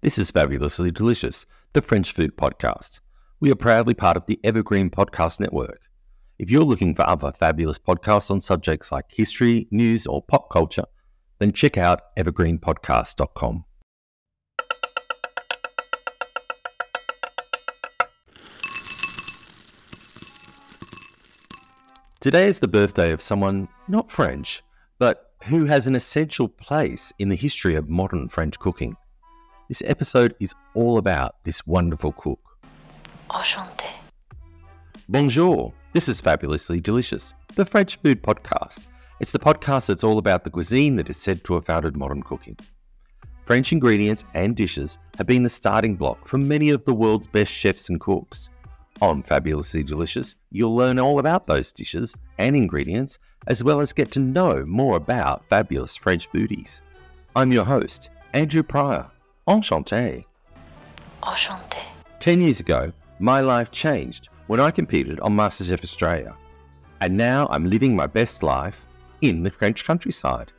This is Fabulously Delicious, the French food podcast. We are proudly part of the Evergreen Podcast Network. If you're looking for other fabulous podcasts on subjects like history, news, or pop culture, then check out evergreenpodcast.com. Today is the birthday of someone not French, but who has an essential place in the history of modern French cooking. This episode is all about this wonderful cook. Enchanté. Bonjour, this is Fabulously Delicious, the French food podcast. It's the podcast that's all about the cuisine that is said to have founded modern cooking. French ingredients and dishes have been the starting block for many of the world's best chefs and cooks. On Fabulously Delicious, you'll learn all about those dishes and ingredients, as well as get to know more about fabulous French foodies. I'm your host, Andrew Prior. Enchanté. Enchanté. 10 years ago, my life changed when I competed on MasterChef Australia. And now I'm living my best life in the French countryside.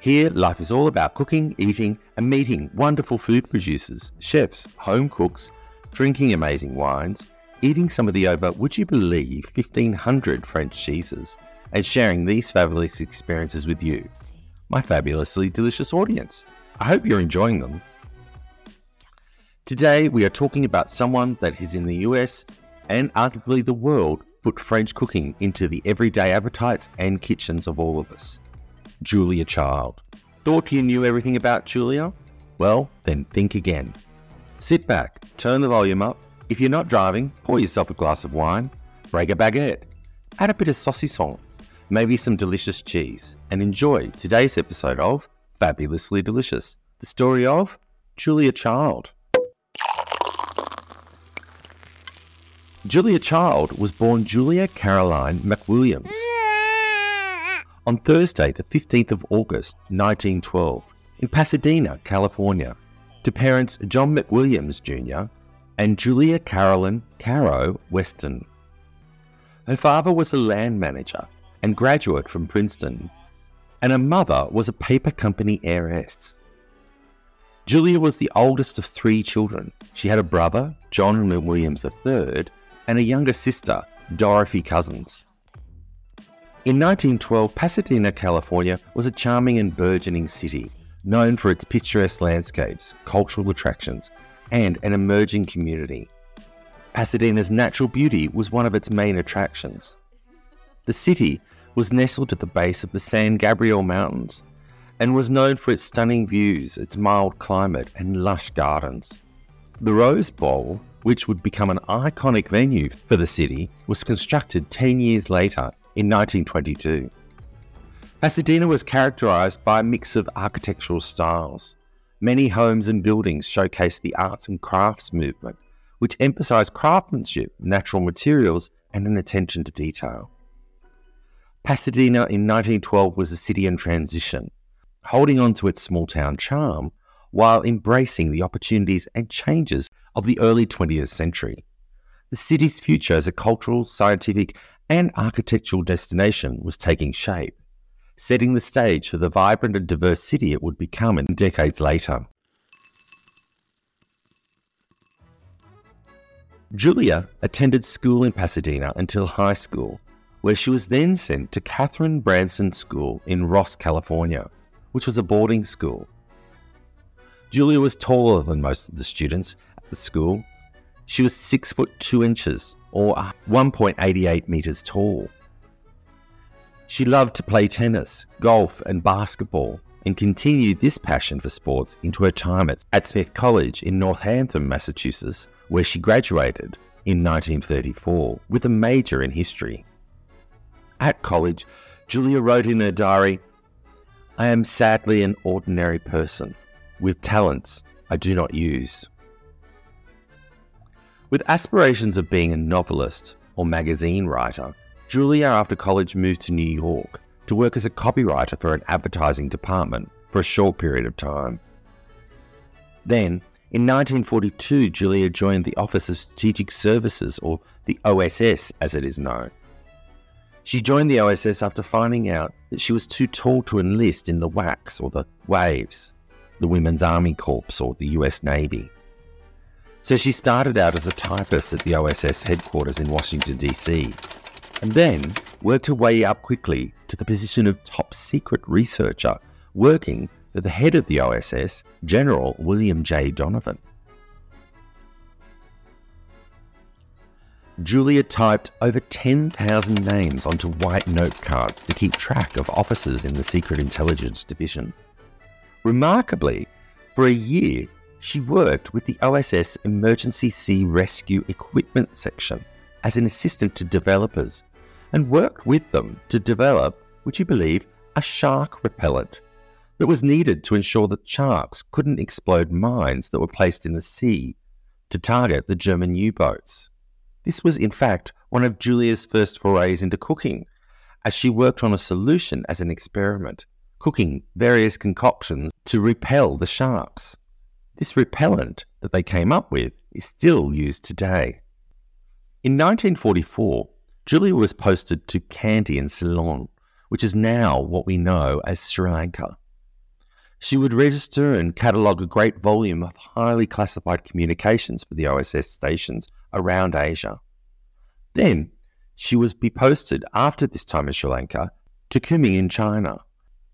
Here, life is all about cooking, eating, and meeting wonderful food producers, chefs, home cooks, drinking amazing wines, eating some of the over, would you believe, 1500 French cheeses, and sharing these fabulous experiences with you, my fabulously delicious audience. I hope you're enjoying them. Today, we are talking about someone that is in the US and arguably the world put French cooking into the everyday appetites and kitchens of all of us. Julia Child. Thought you knew everything about Julia? Well, then think again. Sit back, turn the volume up. If you're not driving, pour yourself a glass of wine, break a baguette, add a bit of saucisson, maybe some delicious cheese, and enjoy today's episode of Fabulously Delicious, the story of Julia Child. Julia Child was born Julia Caroline McWilliams on Thursday, the 15th of August, 1912, in Pasadena, California, to parents John McWilliams Jr. and Julia Carolyn Caro Weston. Her father was a land manager and graduate from Princeton, and her mother was a paper company heiress. Julia was the oldest of three children. She had a brother, John McWilliams III, and a younger sister, Dorothy Cousins. In 1912, Pasadena, California was a charming and burgeoning city, known for its picturesque landscapes, cultural attractions, and an emerging community. Pasadena's natural beauty was one of its main attractions. The city was nestled at the base of the San Gabriel Mountains and was known for its stunning views, its mild climate, and lush gardens. The Rose Bowl, which would become an iconic venue for the city, was constructed 10 years later in 1922. Pasadena was characterized by a mix of architectural styles. Many homes and buildings showcased the arts and crafts movement, which emphasized craftsmanship, natural materials, and an attention to detail. Pasadena in 1912 was a city in transition, holding on to its small town charm while embracing the opportunities and changes of the early 20th century. The city's future as a cultural, scientific, and architectural destination was taking shape, setting the stage for the vibrant and diverse city it would become in decades later. Julia attended school in Pasadena until high school, where she was then sent to Katharine Branson School in Ross, California, which was a boarding school. Julia was taller than most of the students at the school. She was six foot two inches, or 1.88 meters tall. She loved to play tennis, golf, and basketball, and continued this passion for sports into her time at Smith College in Northampton, Massachusetts, where she graduated in 1934 with a major in history. At college, Julia wrote in her diary, I am sadly an ordinary person with talents I do not use. With aspirations of being a novelist or magazine writer, Julia after college moved to New York to work as a copywriter for an advertising department for a short period of time. Then, in 1942, Julia joined the Office of Strategic Services, or the OSS as it is known. She joined the OSS after finding out that she was too tall to enlist in the WACs, or the Waves, the Women's Army Corps or the US Navy. So she started out as a typist at the OSS headquarters in Washington, D.C., and then worked her way up quickly to the position of top secret researcher, working for the head of the OSS, General William J. Donovan. Julia typed over 10,000 names onto white note cards to keep track of officers in the Secret Intelligence Division. Remarkably, for a year, she worked with the OSS Emergency Sea Rescue Equipment Section as an assistant to developers and worked with them to develop, would you believe, a shark repellent that was needed to ensure that sharks couldn't explode mines that were placed in the sea to target the German U boats. This was, in fact, one of Julia's first forays into cooking, as she worked on a solution as an experiment, cooking various concoctions to repel the sharks. This repellent that they came up with is still used today. In 1944, Julia was posted to Kandy in Ceylon, which is now what we know as Sri Lanka. She would register and catalogue a great volume of highly classified communications for the OSS stations around Asia. Then she was be posted after this time in Sri Lanka to Kunming in China,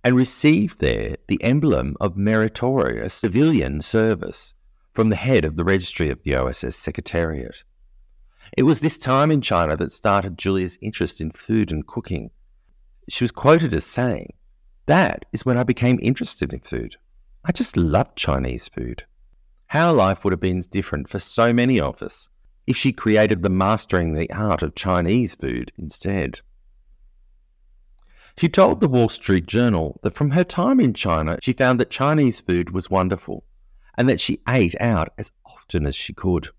and received there the emblem of meritorious civilian service from the head of the registry of the OSS Secretariat. It was this time in China that started Julia's interest in food and cooking. She was quoted as saying, That is when I became interested in food. I just loved Chinese food. How life would have been different for so many of us if she created the mastering the art of Chinese food instead. She told the Wall Street Journal that from her time in China, she found that Chinese food was wonderful and that she ate out as often as she could.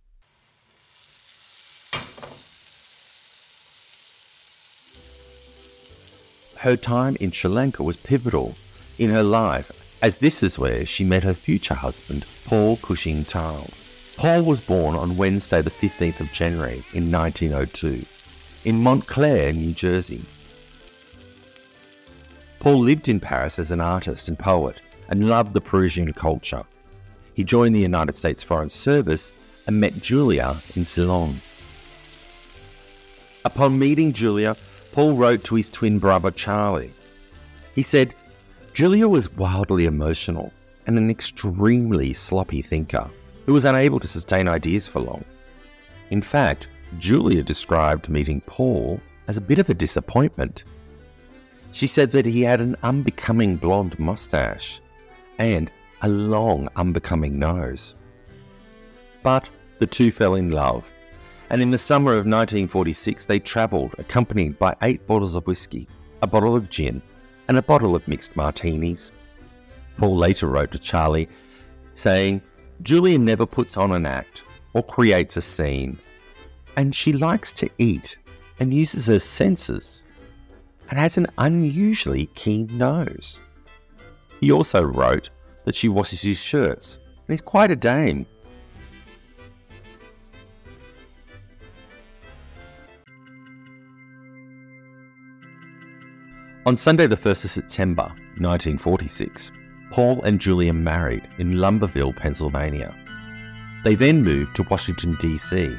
Her time in Sri Lanka was pivotal in her life, as this is where she met her future husband, Paul Cushing Tal. Paul was born on Wednesday, the 15th of January in 1902, in Montclair, New Jersey. Paul lived in Paris as an artist and poet and loved the Parisian culture. He joined the United States Foreign Service and met Julia in Ceylon. Upon meeting Julia, Paul wrote to his twin brother Charlie. He said, Julia was wildly emotional and an extremely sloppy thinker who was unable to sustain ideas for long. In fact, Julia described meeting Paul as a bit of a disappointment. She said that he had an unbecoming blonde mustache and a long, unbecoming nose. But the two fell in love, and in the summer of 1946 they travelled accompanied by eight bottles of whiskey, a bottle of gin, and a bottle of mixed martinis. Paul later wrote to Charlie saying, Julia never puts on an act or creates a scene, and she likes to eat and uses her senses and has an unusually keen nose. He also wrote that she washes his shirts and is quite a dame. On Sunday, the 1st of September 1946, Paul and Julia married in Lumberville, Pennsylvania. They then moved to Washington, D.C.,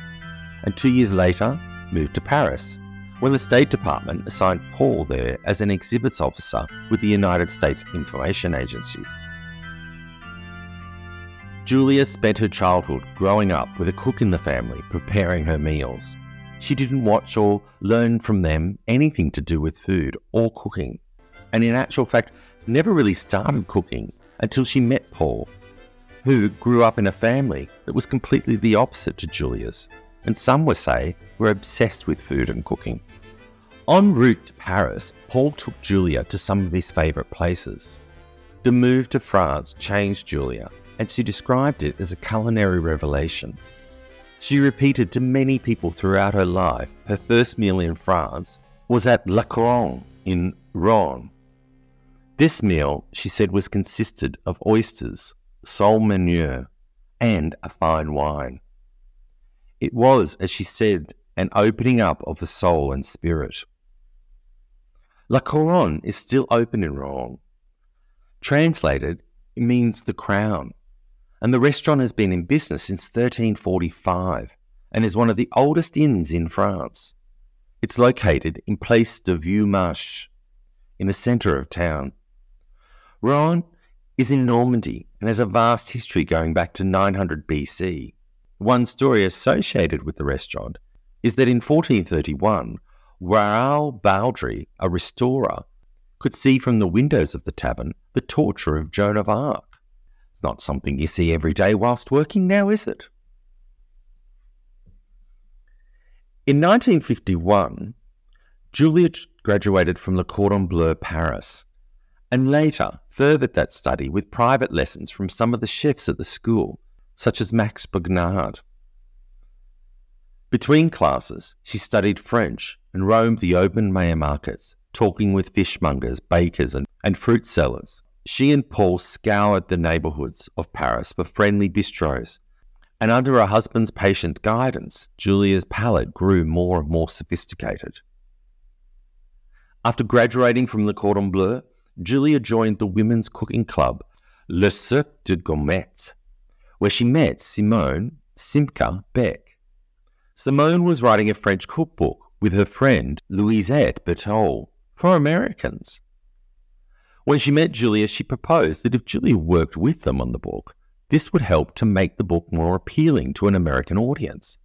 and two years later moved to Paris when the State Department assigned Paul there as an exhibits officer with the United States Information Agency. Julia spent her childhood growing up with a cook in the family preparing her meals. She didn't watch or learn from them anything to do with food or cooking, and in actual fact, never really started cooking until she met Paul, who grew up in a family that was completely the opposite to Julia's and some would say were obsessed with food and cooking. En route to Paris, Paul took Julia to some of his favourite places. The move to France changed Julia, and she described it as a culinary revelation. She repeated to many people throughout her life her first meal in France was at La Couronne in Rouen. This meal, she said, was consisted of oysters, sole meunière, and a fine wine. It was, as she said, an opening up of the soul and spirit. La Couronne is still open in Rouen. Translated, it means the crown. And the restaurant has been in business since 1345 and is one of the oldest inns in France. It's located in Place de Vieux Marche, in the centre of town. Rouen is in Normandy and has a vast history going back to 900 BC. One story associated with the restaurant is that in 1431, Raoul Baudry, a restorer, could see from the windows of the tavern the torture of Joan of Arc. It's not something you see every day whilst working now, is it? In 1951, Julia graduated from Le Cordon Bleu Paris and later furthered that study with private lessons from some of the chefs at the school, such as Max Bugnard. Between classes, she studied French and roamed the open May markets, talking with fishmongers, bakers, and, and fruit sellers. She and Paul scoured the neighbourhoods of Paris for friendly bistros, and under her husband's patient guidance, Julia's palate grew more and more sophisticated. After graduating from the Cordon Bleu, Julia joined the women's cooking club, Le Cercle de Gourmettes, where she met Simone Simca Beck. Simone was writing a French cookbook with her friend Louisette Bertholle for Americans. When she met Julia, she proposed that if Julia worked with them on the book, this would help to make the book more appealing to an American audience.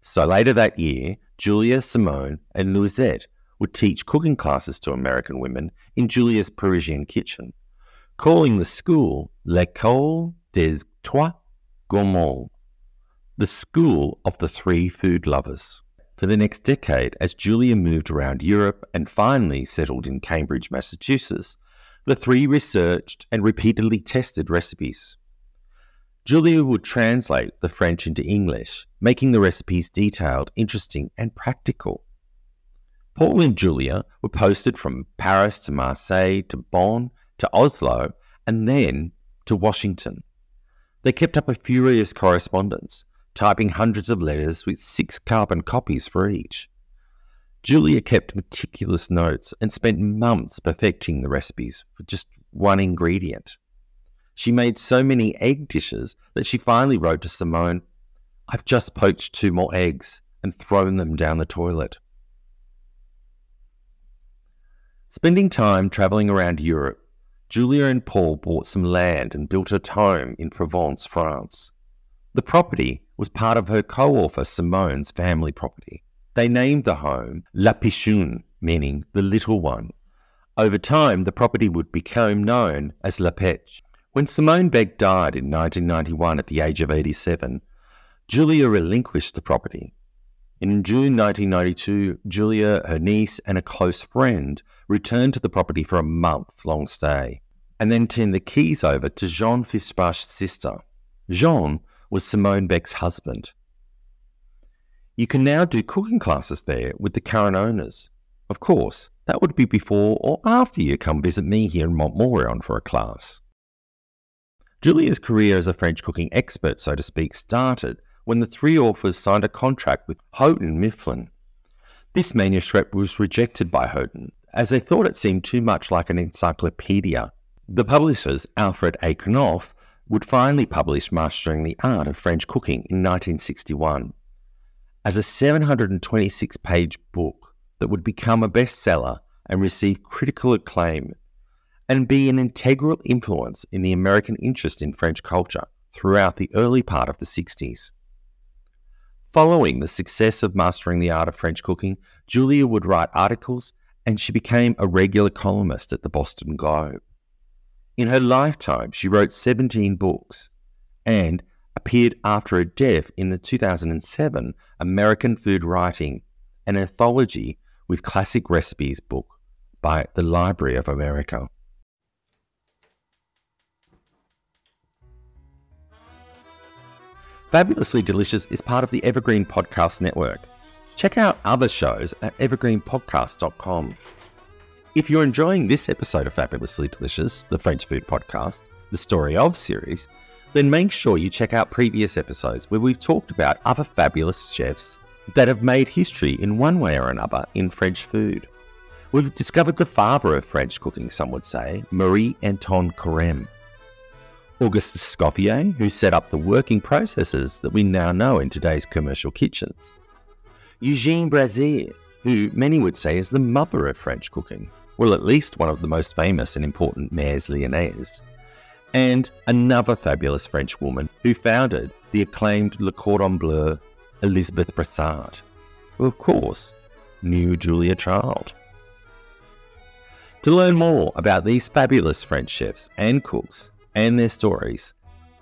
So later that year, Julia, Simone, and Louisette would teach cooking classes to American women in Julia's Parisian kitchen, calling the school L'École des Trois Gourmands, the school of the three food lovers. For the next decade, as Julia moved around Europe and finally settled in Cambridge, Massachusetts, the three researched and repeatedly tested recipes. Julia would translate the French into English, making the recipes detailed, interesting, and practical. Paul and Julia were posted from Paris to Marseille to Bonn to Oslo and then to Washington. They kept up a furious correspondence, typing hundreds of letters with six carbon copies for each. Julia kept meticulous notes and spent months perfecting the recipes for just one ingredient. She made so many egg dishes that she finally wrote to Simone, I've just poached two more eggs and thrown them down the toilet. Spending time travelling around Europe, Julia and Paul bought some land and built a home in Provence, France. The property was part of her co author Simone's family property. They named the home La Pitchoune, meaning the little one. Over time, the property would become known as La Pech. When Simone Beck died in 1991 at the age of 87, Julia relinquished the property in June 1992, Julia, her niece, and a close friend returned to the property for a month long stay and then turned the keys over to Jean Fischbach's sister. Jean was Simone Beck's husband. You can now do cooking classes there with the current owners. Of course, that would be before or after you come visit me here in Montmorillon for a class. Julia's career as a French cooking expert, so to speak, started when the three authors signed a contract with Houghton Mifflin. This manuscript was rejected by Houghton, as they thought it seemed too much like an encyclopedia. The publishers, Alfred A. Knopf, would finally publish Mastering the Art of French Cooking in 1961 as a 726 page book that would become a bestseller and receive critical acclaim and be an integral influence in the American interest in French culture throughout the early part of the 60s. Following the success of mastering the art of French cooking, Julia would write articles and she became a regular columnist at the Boston Globe. In her lifetime, she wrote 17 books and appeared after her death in the 2007 American Food Writing, an anthology with classic recipes book by the Library of America. Fabulously Delicious is part of the Evergreen Podcast Network. Check out other shows at evergreenpodcast.com. If you're enjoying this episode of Fabulously Delicious, the French food podcast, the Story of series, then make sure you check out previous episodes where we've talked about other fabulous chefs that have made history in one way or another in French food. We've discovered the father of French cooking, some would say, Marie Antoine Carême, Auguste Escoffier, who set up the working processes that we now know in today's commercial kitchens. Eugene Brazier, who many would say is the mother of French cooking, well, at least one of the most famous and important Mères Lyonnaises. And another fabulous French woman who founded the acclaimed Le Cordon Bleu, Elisabeth Brassart, who, of course, knew Julia Child. To learn more about these fabulous French chefs and cooks and their stories,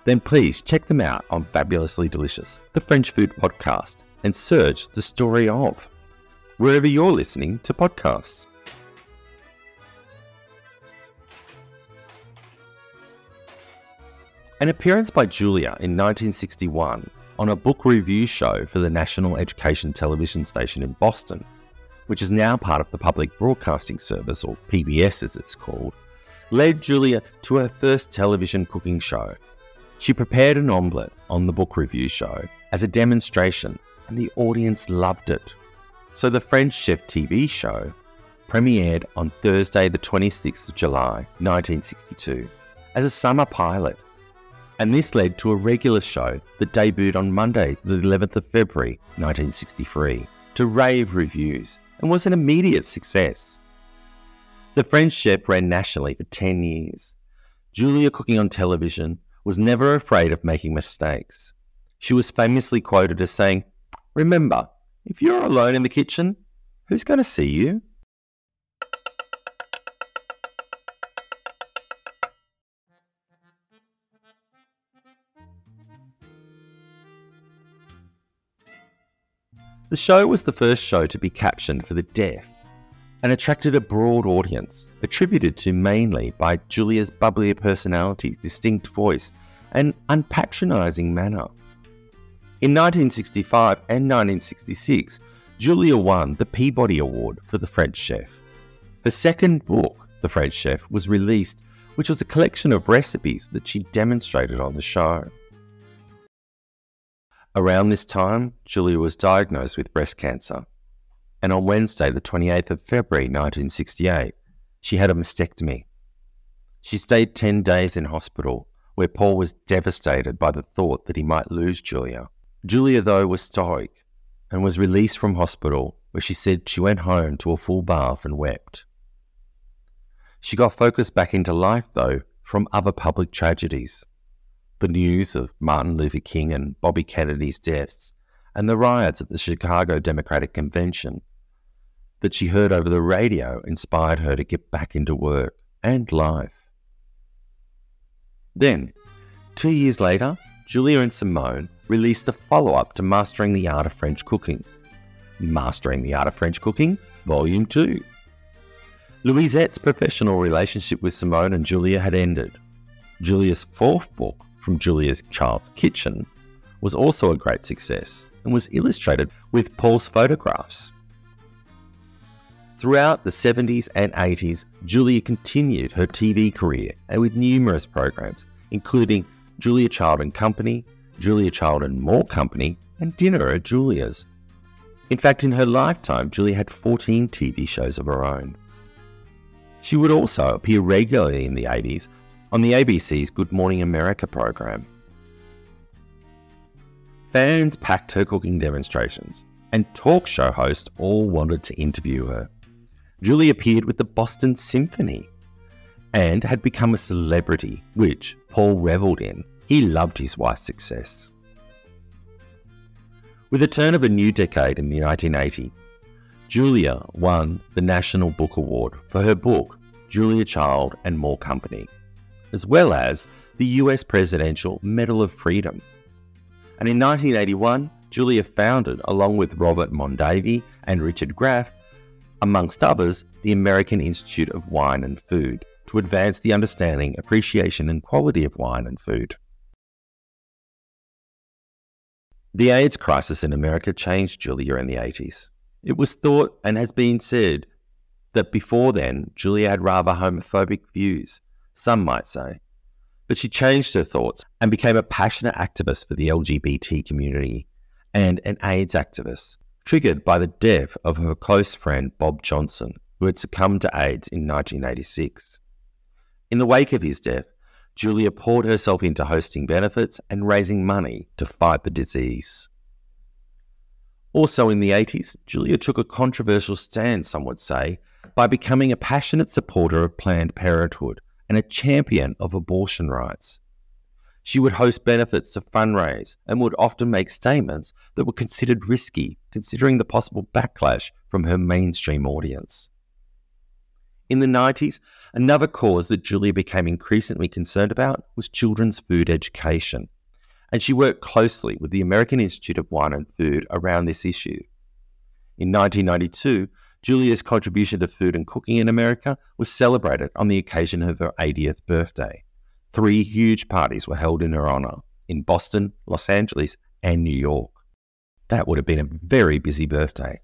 then please check them out on Fabulously Delicious, the French food podcast, and search the story of wherever you're listening to podcasts. An appearance by Julia in 1961 on a book review show for the National Education Television Station in Boston, which is now part of the Public Broadcasting Service, or PBS as it's called, led Julia to her first television cooking show. She prepared an omelette on the book review show as a demonstration, and the audience loved it. So the French Chef TV show premiered on Thursday, the 26th of July, 1962, as a summer pilot. And this led to a regular show that debuted on Monday, the 11th of February, 1963, to rave reviews and was an immediate success. The French chef ran nationally for 10 years. Julia cooking on television was never afraid of making mistakes. She was famously quoted as saying, Remember, if you're alone in the kitchen, who's going to see you? The show was the first show to be captioned for the deaf and attracted a broad audience, attributed to mainly by Julia's bubblier personality, distinct voice, and unpatronising manner. In 1965 and 1966, Julia won the Peabody Award for The French Chef. Her second book, The French Chef, was released, which was a collection of recipes that she demonstrated on the show. Around this time, Julia was diagnosed with breast cancer, and on Wednesday, the 28th of February 1968, she had a mastectomy. She stayed 10 days in hospital, where Paul was devastated by the thought that he might lose Julia. Julia, though, was stoic and was released from hospital, where she said she went home to a full bath and wept. She got focused back into life, though, from other public tragedies the news of Martin Luther King and Bobby Kennedy's deaths, and the riots at the Chicago Democratic Convention that she heard over the radio inspired her to get back into work and life. Then, two years later, Julia and Simone released a follow up to Mastering the Art of French Cooking. Mastering the Art of French Cooking, Volume 2. Louisette's professional relationship with Simone and Julia had ended. Julia's fourth book, from Julia's Child's Kitchen was also a great success and was illustrated with Paul's photographs. Throughout the 70s and 80s, Julia continued her TV career and with numerous programs, including Julia Child and Company, Julia Child and More Company, and Dinner at Julia's. In fact, in her lifetime, Julia had 14 TV shows of her own. She would also appear regularly in the 80s on the ABC's Good Morning America program. Fans packed her cooking demonstrations, and talk show hosts all wanted to interview her. Julie appeared with the Boston Symphony and had become a celebrity, which Paul revelled in. He loved his wife's success. With the turn of a new decade in the 1980s, Julia won the National Book Award for her book, Julia Child and More Company as well as the US Presidential Medal of Freedom. And in 1981, Julia founded, along with Robert Mondavi and Richard Graff, amongst others, the American Institute of Wine and Food to advance the understanding, appreciation, and quality of wine and food. The AIDS crisis in America changed Julia in the 80s. It was thought and has been said that before then, Julia had rather homophobic views some might say. But she changed her thoughts and became a passionate activist for the LGBT community and an AIDS activist, triggered by the death of her close friend Bob Johnson, who had succumbed to AIDS in 1986. In the wake of his death, Julia poured herself into hosting benefits and raising money to fight the disease. Also in the 80s, Julia took a controversial stand, some would say, by becoming a passionate supporter of Planned Parenthood and a champion of abortion rights. She would host benefits to fundraise and would often make statements that were considered risky, considering the possible backlash from her mainstream audience. In the 90s, another cause that Julia became increasingly concerned about was children's food education and she worked closely with the American Institute of Wine and Food around this issue. In 1992, Julia's contribution to food and cooking in America was celebrated on the occasion of her 80th birthday. Three huge parties were held in her honor in Boston, Los Angeles, and New York. That would have been a very busy birthday.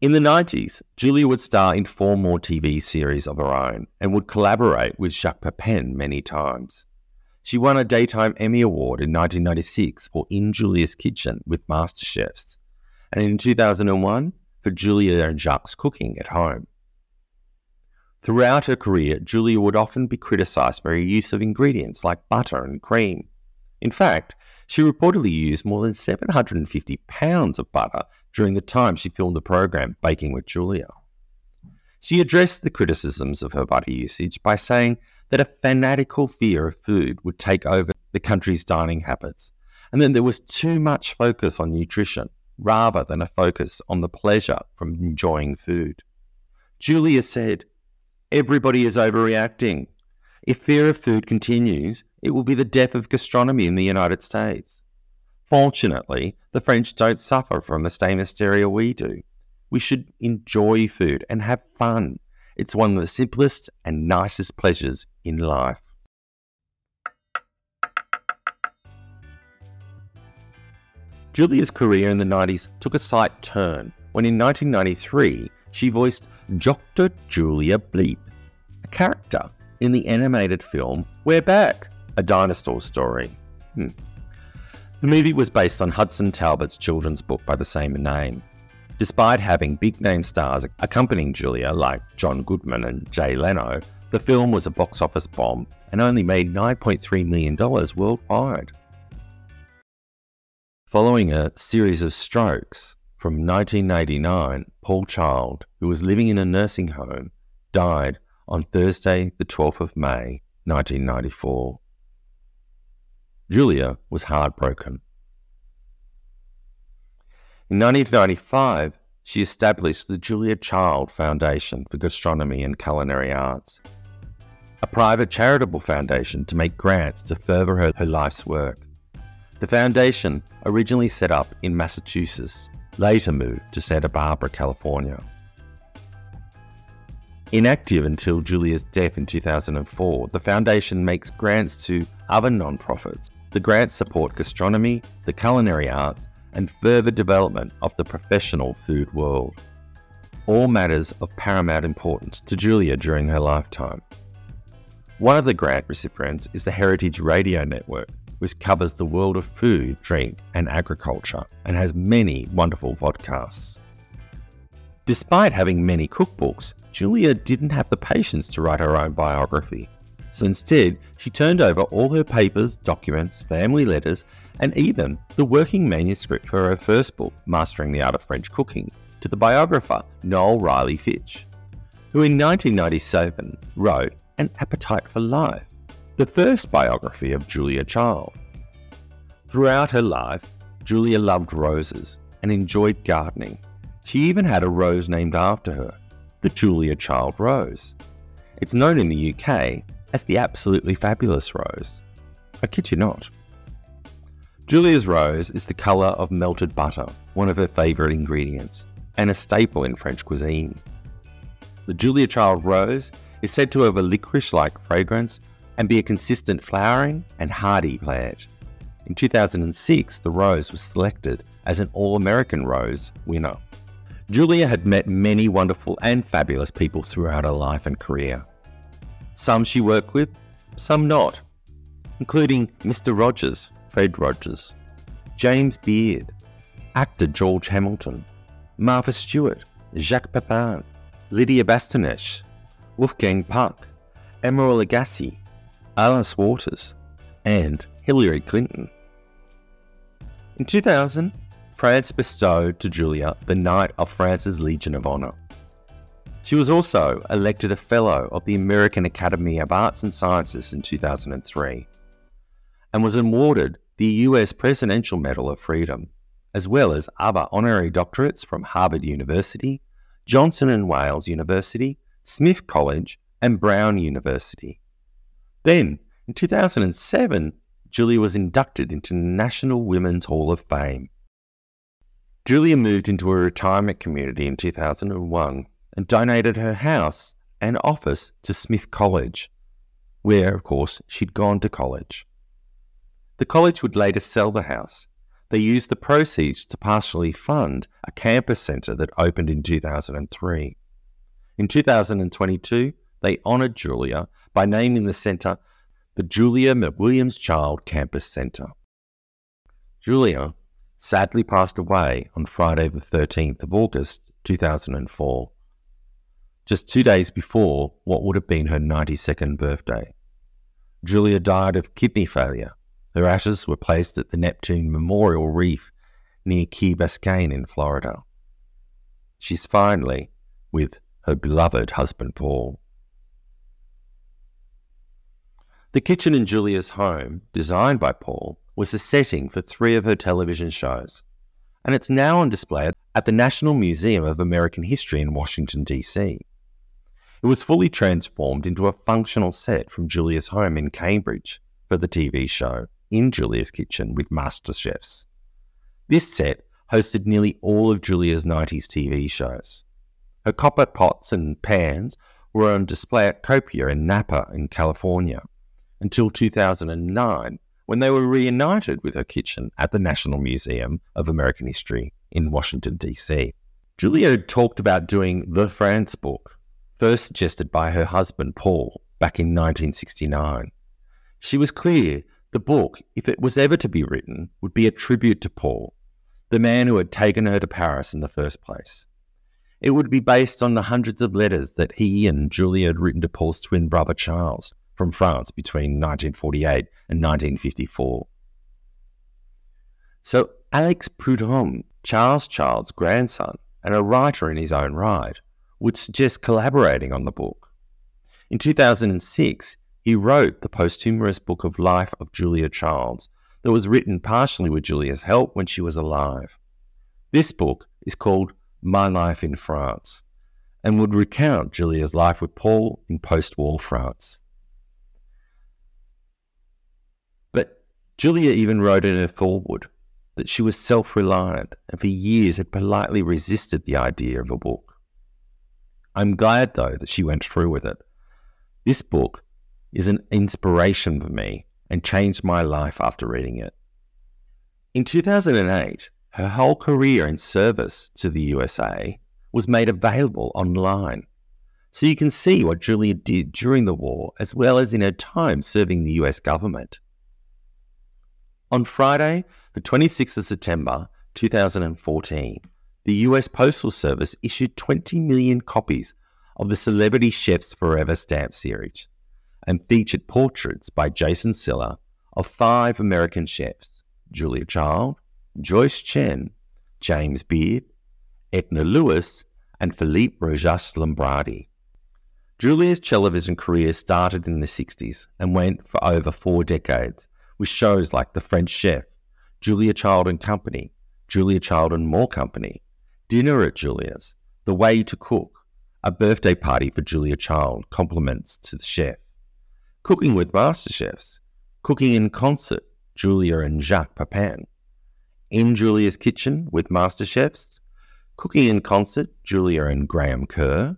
In the 90s, Julia would star in four more TV series of her own and would collaborate with Jacques Pepin many times. She won a Daytime Emmy Award in 1996 for In Julia's Kitchen with MasterChefs, and in 2001 for Julia and Jacques' Cooking at Home. Throughout her career, Julia would often be criticised for her use of ingredients like butter and cream. In fact, she reportedly used more than 750 pounds of butter during the time she filmed the program Baking with Julia. She addressed the criticisms of her butter usage by saying that a fanatical fear of food would take over the country's dining habits, and then there was too much focus on nutrition rather than a focus on the pleasure from enjoying food. Julia said, Everybody is overreacting. If fear of food continues, it will be the death of gastronomy in the United States. Fortunately, the French don't suffer from the same hysteria we do. We should enjoy food and have fun it's one of the simplest and nicest pleasures in life. Julia's career in the 90s took a slight turn when in 1993 she voiced Dr. Julia Bleep, a character in the animated film We're Back, a dinosaur story. Hmm. The movie was based on Hudson Talbot's children's book by the same name. Despite having big name stars accompanying Julia like John Goodman and Jay Leno, the film was a box office bomb and only made $9.3 million worldwide. Following a series of strokes, from 1989, Paul Child, who was living in a nursing home, died on Thursday, the 12th of May, 1994. Julia was heartbroken. In 1995, she established the Julia Child Foundation for Gastronomy and Culinary Arts, a private charitable foundation to make grants to further her, her life's work. The foundation, originally set up in Massachusetts, later moved to Santa Barbara, California. Inactive until Julia's death in 2004, the foundation makes grants to other nonprofits. The grants support gastronomy, the culinary arts, and further development of the professional food world. All matters of paramount importance to Julia during her lifetime. One of the grant recipients is the Heritage Radio Network, which covers the world of food, drink, and agriculture and has many wonderful podcasts. Despite having many cookbooks, Julia didn't have the patience to write her own biography. So instead, she turned over all her papers, documents, family letters, and even the working manuscript for her first book, Mastering the Art of French Cooking, to the biographer Noel Riley Fitch, who in 1997 wrote An Appetite for Life, the first biography of Julia Child. Throughout her life, Julia loved roses and enjoyed gardening. She even had a rose named after her, the Julia Child Rose. It's known in the UK as the absolutely fabulous rose. I kid you not. Julia's rose is the colour of melted butter, one of her favourite ingredients, and a staple in French cuisine. The Julia Child rose is said to have a licorice like fragrance and be a consistent flowering and hardy plant. In 2006, the rose was selected as an All American Rose winner. Julia had met many wonderful and fabulous people throughout her life and career. Some she worked with, some not, including Mr. Rogers, Fred Rogers, James Beard, actor George Hamilton, Martha Stewart, Jacques Pepin, Lidia Bastianich, Wolfgang Puck, Emeril Lagasse, Alice Waters, and Hillary Clinton. In 2000, France bestowed to Julia the Knight of France's Legion of Honor. She was also elected a Fellow of the American Academy of Arts and Sciences in 2003 and was awarded the US Presidential Medal of Freedom, as well as other honorary doctorates from Harvard University, Johnson & Wales University, Smith College, and Brown University. Then, in 2007, Julia was inducted into National Women's Hall of Fame. Julia moved into a retirement community in 2001 and donated her house and office to Smith College, where, of course, she'd gone to college. The college would later sell the house. They used the proceeds to partially fund a campus centre that opened in 2003. In 2022, they honoured Julia by naming the centre the Julia McWilliams Child Campus Centre. Julia sadly passed away on Friday, the 13th of August 2004, just two days before what would have been her 92nd birthday. Julia died of kidney failure. Her ashes were placed at the Neptune Memorial Reef near Key Biscayne in Florida. She's finally with her beloved husband Paul. The kitchen in Julia's home, designed by Paul, was the setting for three of her television shows, and it's now on display at the National Museum of American History in Washington, D.C. It was fully transformed into a functional set from Julia's home in Cambridge for the TV show In Julia's Kitchen with Master Chefs. This set hosted nearly all of Julia's 90s TV shows. Her copper pots and pans were on display at Copia in Napa in California until 2009 when they were reunited with her kitchen at the National Museum of American History in Washington, D.C. Julia had talked about doing the France book, first suggested by her husband Paul back in 1969. She was clear the book, if it was ever to be written, would be a tribute to Paul, the man who had taken her to Paris in the first place. It would be based on the hundreds of letters that he and Julia had written to Paul's twin brother Charles, from France between 1948 and 1954. So Alex Prudhomme, Charles Child's grandson and a writer in his own right, would suggest collaborating on the book. In 2006, he wrote the posthumous book of life of Julia Childs that was written partially with Julia's help when she was alive. This book is called My Life in France and would recount Julia's life with Paul in post war France. Julia even wrote in her foreword that she was self reliant and for years had politely resisted the idea of a book. I'm glad, though, that she went through with it. This book is an inspiration for me and changed my life after reading it. In 2008, her whole career in service to the USA was made available online. So you can see what Julia did during the war as well as in her time serving the US government. On Friday, the 26th of September 2014, the US Postal Service issued 20 million copies of the Celebrity Chefs Forever stamp series and featured portraits by Jason Seiler of five American chefs Julia Child, Joyce Chen, James Beard, Edna Lewis, and Philippe Rojas Lombardi. Julia's television career started in the 60s and went for over four decades with shows like The French Chef, Julia Child and Company, Julia Child and More Company, Dinner at Julia's, The Way to Cook, a birthday party for Julia Child, compliments to the chef, Cooking with Master Chefs, Cooking in Concert, Julia and Jacques Pepin, In Julia's Kitchen with Master Chefs, Cooking in Concert, Julia and Graham Kerr,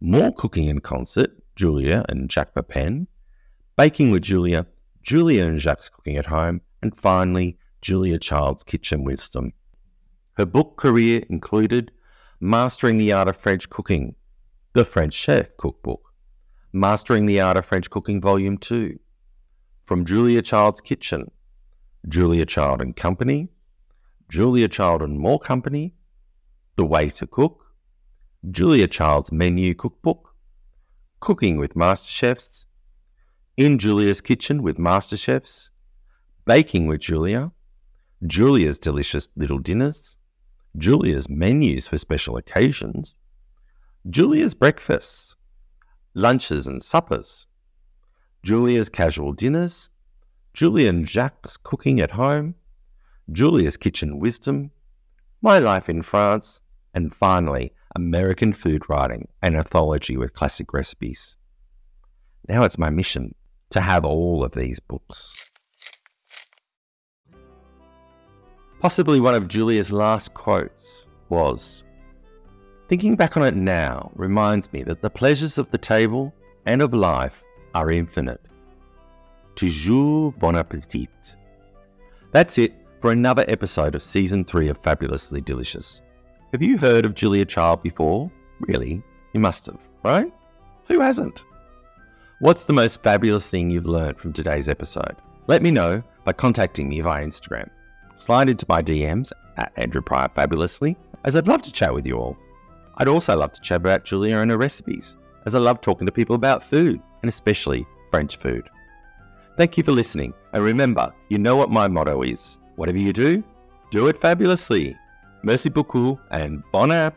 More Cooking in Concert, Julia and Jacques Pepin, Baking with Julia, Julia and Jacques Cooking at Home, and finally, Julia Child's Kitchen Wisdom. Her book career included Mastering the Art of French Cooking, The French Chef Cookbook, Mastering the Art of French Cooking Volume 2, From Julia Child's Kitchen, Julia Child and Company, Julia Child and More Company, The Way to Cook, Julia Child's Menu Cookbook, Cooking with Master Chefs, In Julia's Kitchen with MasterChefs, Baking with Julia, Julia's Delicious Little Dinners, Julia's Menus for Special Occasions, Julia's Breakfasts, Lunches and Suppers, Julia's Casual Dinners, Julia and Jacques Cooking at Home, Julia's Kitchen Wisdom, My Life in France, and finally, American Food Writing, an anthology with classic recipes. Now it's my mission to have all of these books. Possibly one of Julia's last quotes was Thinking back on it now reminds me that the pleasures of the table and of life are infinite. Toujours bon appetit. That's it for another episode of season three of Fabulously Delicious. Have you heard of Julia Child before? Really? You must have, right? Who hasn't? What's the most fabulous thing you've learned from today's episode? Let me know by contacting me via Instagram. Slide into my DMs at Andrew Prior Fabulously, as I'd love to chat with you all. I'd also love to chat about Julia and her recipes, as I love talking to people about food, and especially French food. Thank you for listening, and remember, you know what my motto is whatever you do, do it fabulously. Merci beaucoup, and bon app!